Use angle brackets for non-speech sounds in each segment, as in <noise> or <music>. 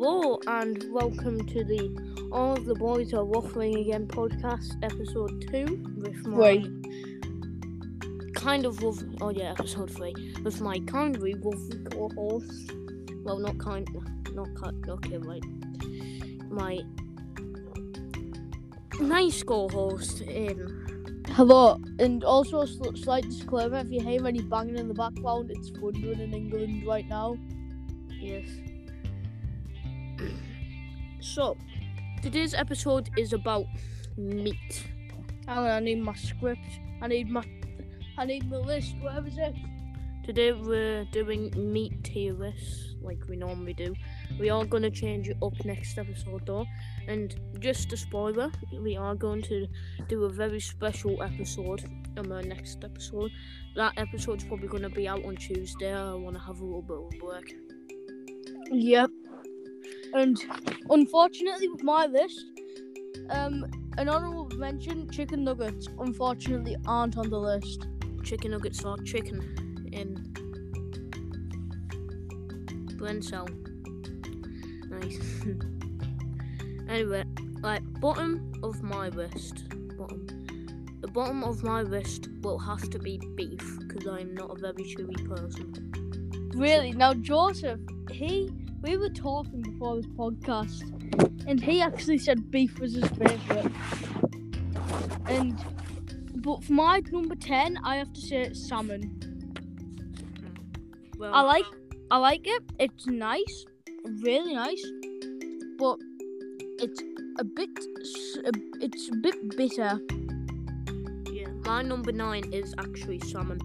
Hello and welcome to the All of the Boys Are Waffling Again podcast, episode two, with my Wait. kind of wolf. Oh yeah, episode three, with my kindly wolfy co-host. Well, not kind, not kind. Okay, right. My nice co-host in. Hello, and also a sl- slight disclaimer: if you hear any banging in the background, it's thundering in England right now. Yes. So, today's episode is about meat. Hang on, I need my script. I need my, I need my list. Where is it? Today we're doing meat tier lists like we normally do. We are to change it up next episode though. And just a spoiler, we are going to do a very special episode on our next episode. That episode's probably to be out on Tuesday. I want to have a little bit of break. Yep. And unfortunately, with my list, um, an honorable mention: chicken nuggets. Unfortunately, aren't on the list. Chicken nuggets or chicken in blend cell. Nice. <laughs> anyway, like bottom of my list. Bottom. The bottom of my list will have to be beef because I'm not a very chewy person. Really? Now, Joseph, he, we were talking before this podcast, and he actually said beef was his favourite. And, but for my number 10, I have to say it's salmon. Hmm. Well, I like, I like it. It's nice, really nice, but it's a bit, it's a bit bitter. yeah. My number nine is actually salmon.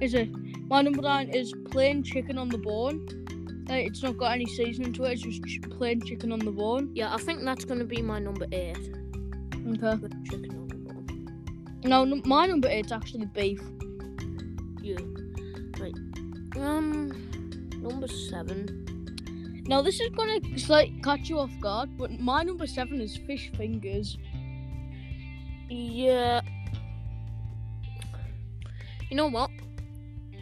Is it? My number nine is plain chicken on the bone. It's not got any seasoning to it. It's just plain chicken on the bone. Yeah, I think that's gonna be my number eight. Okay. Chicken on the bone. No, num- my number eight's actually beef. Yeah. Right. Um, number seven. Now this is gonna like catch you off guard, but my number seven is fish fingers. Yeah. You know what?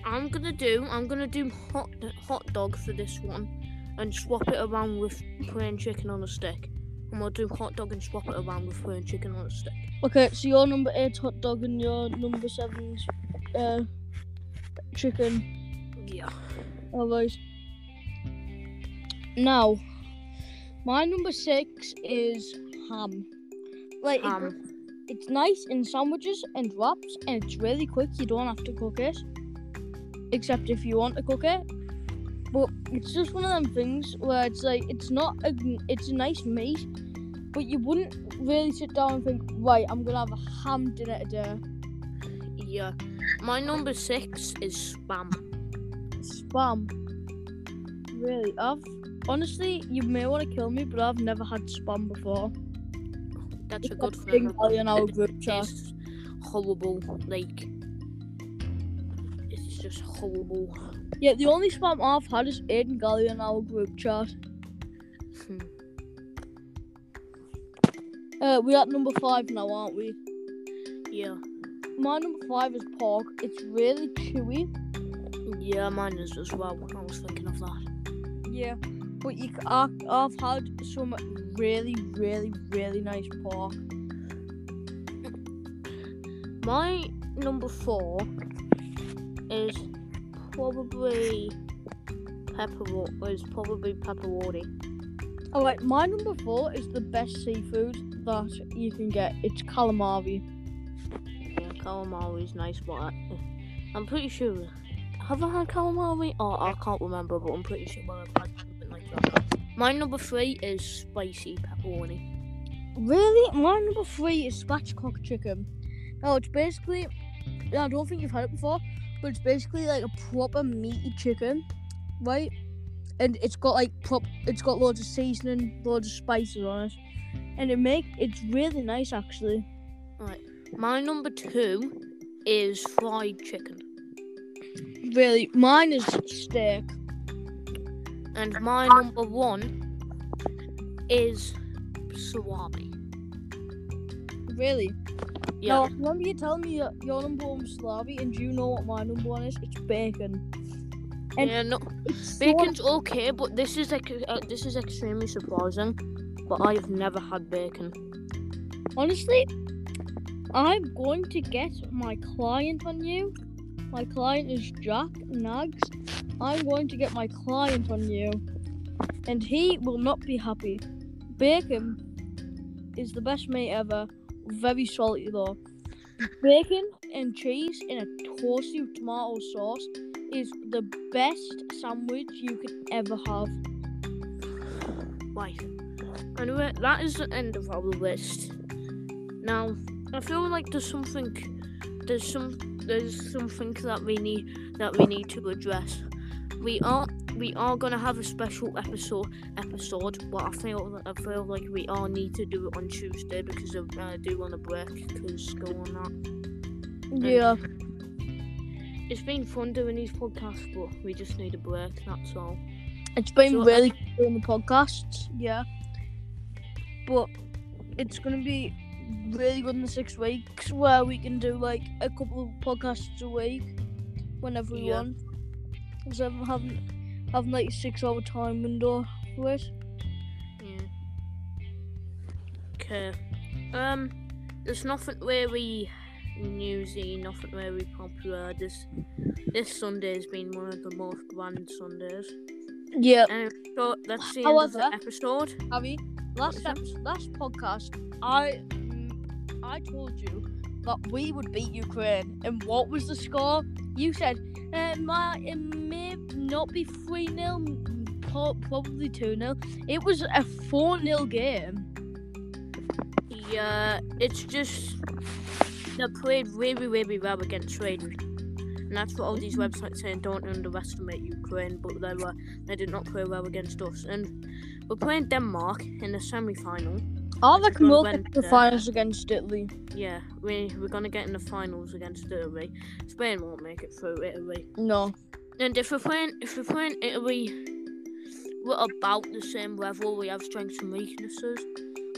I'm gonna do. I'm gonna do hot hot dog for this one, and swap it around with plain chicken on a stick. And we'll do hot dog and swap it around with plain chicken on a stick. Okay, so your number eight's hot dog and your number seven's uh chicken. Yeah. Alright. Now, my number six is ham. Like Um. it's nice in sandwiches and wraps, and it's really quick. You don't have to cook it, except if you want to cook it. But it's just one of them things where it's like it's not a it's a nice meat, but you wouldn't really sit down and think, right, I'm gonna have a ham dinner today. Yeah. My number six is spam. Spam. Really, I've honestly, you may want to kill me, but I've never had spam before. That's a good thing. in our group chat. horrible. Like it's just horrible. Yeah, the only spam I've had is Aiden Galley in our group chat. Hmm. Uh, we're at number five now, aren't we? yeah. My number five is pork. It's really chewy. Yeah, mine is as well. I was thinking of that. Yeah, but you, I, I've had some really, really, really nice pork. My number four is probably pepper. Is probably pepperoni. All right, my number four is the best seafood that you can get. It's calamari. Yeah, calamari is nice, but I, I'm pretty sure. Have I had calamari? Oh, I can't remember, but I'm pretty sure I've had something like that. My number three is spicy pepperoni. Really? My number three is spatchcock chicken. Now it's basically, I don't think you've had it before, but it's basically like a proper meaty chicken, right? And it's got like prop, it's got loads of seasoning, loads of spices on it, and it make it's really nice actually. Right, my number two is fried chicken, Really, mine is steak. and my number one is salami. Really? Yeah. Now, remember you telling me your, your number one was salami, and do you know what my number one is? It's bacon. And yeah, no, bacon's okay, but this is like uh, this is extremely surprising. But I've never had bacon. honestly, I'm going to get my client on you. My client is Jack Nags. I'm going to get my client on you, and he will not be happy. Bacon is the best mate ever. Very salty though. Bacon and cheese in a toasty tomato sauce is the best sandwich you could ever have. Right. Anyway, that is the end of our list. Now, I feel like there's something, there's some, there's something that we need that we need to address. We are we are gonna have a special episode episode, but I feel I feel like we all need to do it on Tuesday because I uh, do want a break because school and that. Yeah. It's been fun doing these podcasts, but we just need a break. That's all. It's been So, really good doing the podcasts, yeah. But it's gonna be really good in the six weeks where we can do like a couple of podcasts a week whenever we Yeah. want. Instead of having having like six hour time window for it. Yeah. Okay. Um, there's nothing really newsy, nothing really popular. This this Sunday has been one of the most grand Sundays. Yeah, Anyway, so that's the end of the However- episode. Abby. Last What ep- last podcast, I mm, I told you that we would beat Ukraine, and what was the score? You said uh, it might it may not be three 0 probably two 0 It was a four 0 game. Yeah, it's just they played really, really well against Sweden. And that's what all these websites saying. Don't underestimate Ukraine, but they were they did not play well against us. And we're playing Denmark in the semi-final. I reckon we'll get to the finals against Italy. Yeah, we we're gonna get in the finals against Italy. Spain won't make it through Italy. No. And if we're playing if we're playing Italy, we're about the same level. We have strengths and weaknesses.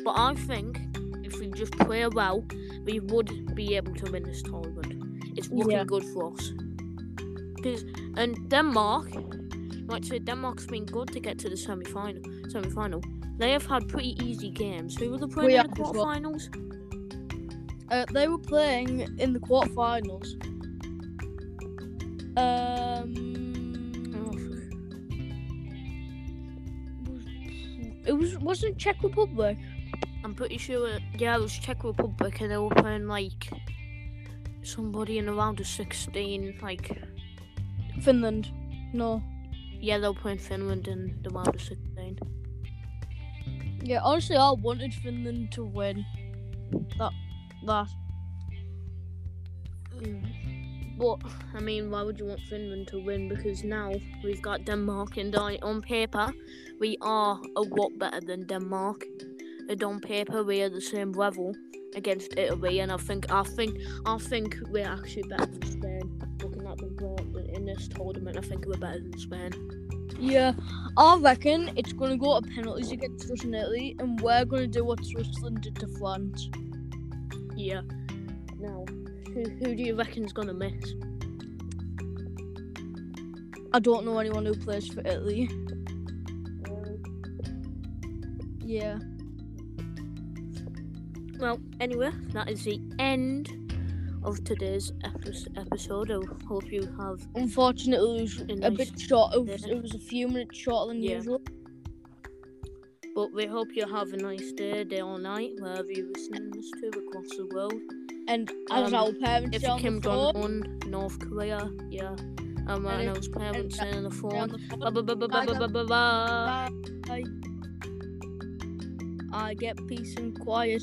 But I think if we just play well, we would be able to win this tournament. It's looking Yeah. good for us. 'Cause- and Denmark, like I said, Denmark's been good to get to the semi final. Semi final. They have had pretty easy games. Who were they playing We in the as well. quarterfinals? Uh, they were playing in the quarterfinals. Um, Oh, it was wasn't Czech Republic. I'm pretty sure. It, yeah, it was Czech Republic, and they were playing like somebody in around the 16. Like, Finland. No. yeah, they were playing Finland in the round of 16. Yeah, honestly, I wanted Finland to win. That. That. But mm. I mean, why would you want Finland to win? Because now we've got Denmark, and on paper, we are a lot better than Denmark. And on paper, we are the same level against Italy, and I think, I think, I think we're actually better than Spain. Looking at the in this tournament, I think we're better than Spain. Yeah, I reckon it's gonna go to penalties against Italy, and we're gonna do what Switzerland did to France. Yeah. Now, who, who do you reckon's gonna miss? I don't know anyone who plays for Italy. Yeah. Well, anyway, that is the end of today's episode. I hope you have. Unfortunately, it was A nice bit short. It was, it was a few minutes shorter than Yeah. usual. But we hope you have a nice day, day or night, wherever you're listening this to across the world. And as Um, our parents If on Kim Jong Un, North Korea, yeah. Um, And those parents saying on the phone. Bye. I get peace and quiet.